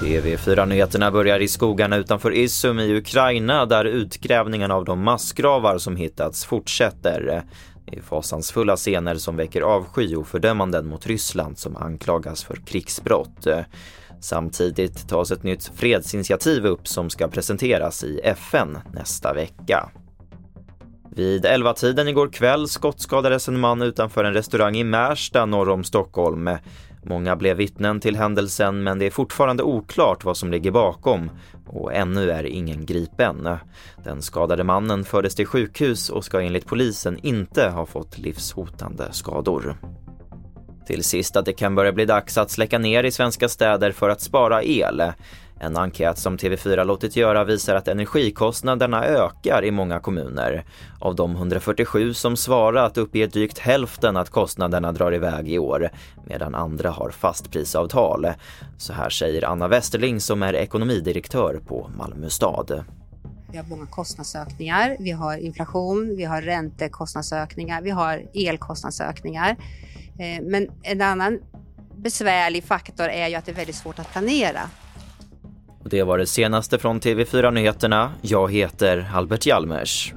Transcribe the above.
TV4-nyheterna börjar i skogarna utanför Isum i Ukraina där utgrävningen av de massgravar som hittats fortsätter. Det är fasansfulla scener som väcker avsky och fördömanden mot Ryssland som anklagas för krigsbrott. Samtidigt tas ett nytt fredsinitiativ upp som ska presenteras i FN nästa vecka. Vid 11-tiden igår kväll skottskadades en man utanför en restaurang i Märsta norr om Stockholm. Många blev vittnen till händelsen men det är fortfarande oklart vad som ligger bakom och ännu är ingen gripen. Den skadade mannen fördes till sjukhus och ska enligt polisen inte ha fått livshotande skador. Till sist att det kan börja bli dags att släcka ner i svenska städer för att spara el. En enkät som TV4 låtit göra visar att energikostnaderna ökar i många kommuner. Av de 147 som svarat uppger drygt hälften att kostnaderna drar iväg i år, medan andra har fastprisavtal. Så här säger Anna Westerling som är ekonomidirektör på Malmö stad. Vi har många kostnadsökningar, vi har inflation, vi har räntekostnadsökningar, vi har elkostnadsökningar. Eh, men en annan besvärlig faktor är ju att det är väldigt svårt att planera. Och det var det senaste från TV4 Nyheterna. Jag heter Albert Hjalmers.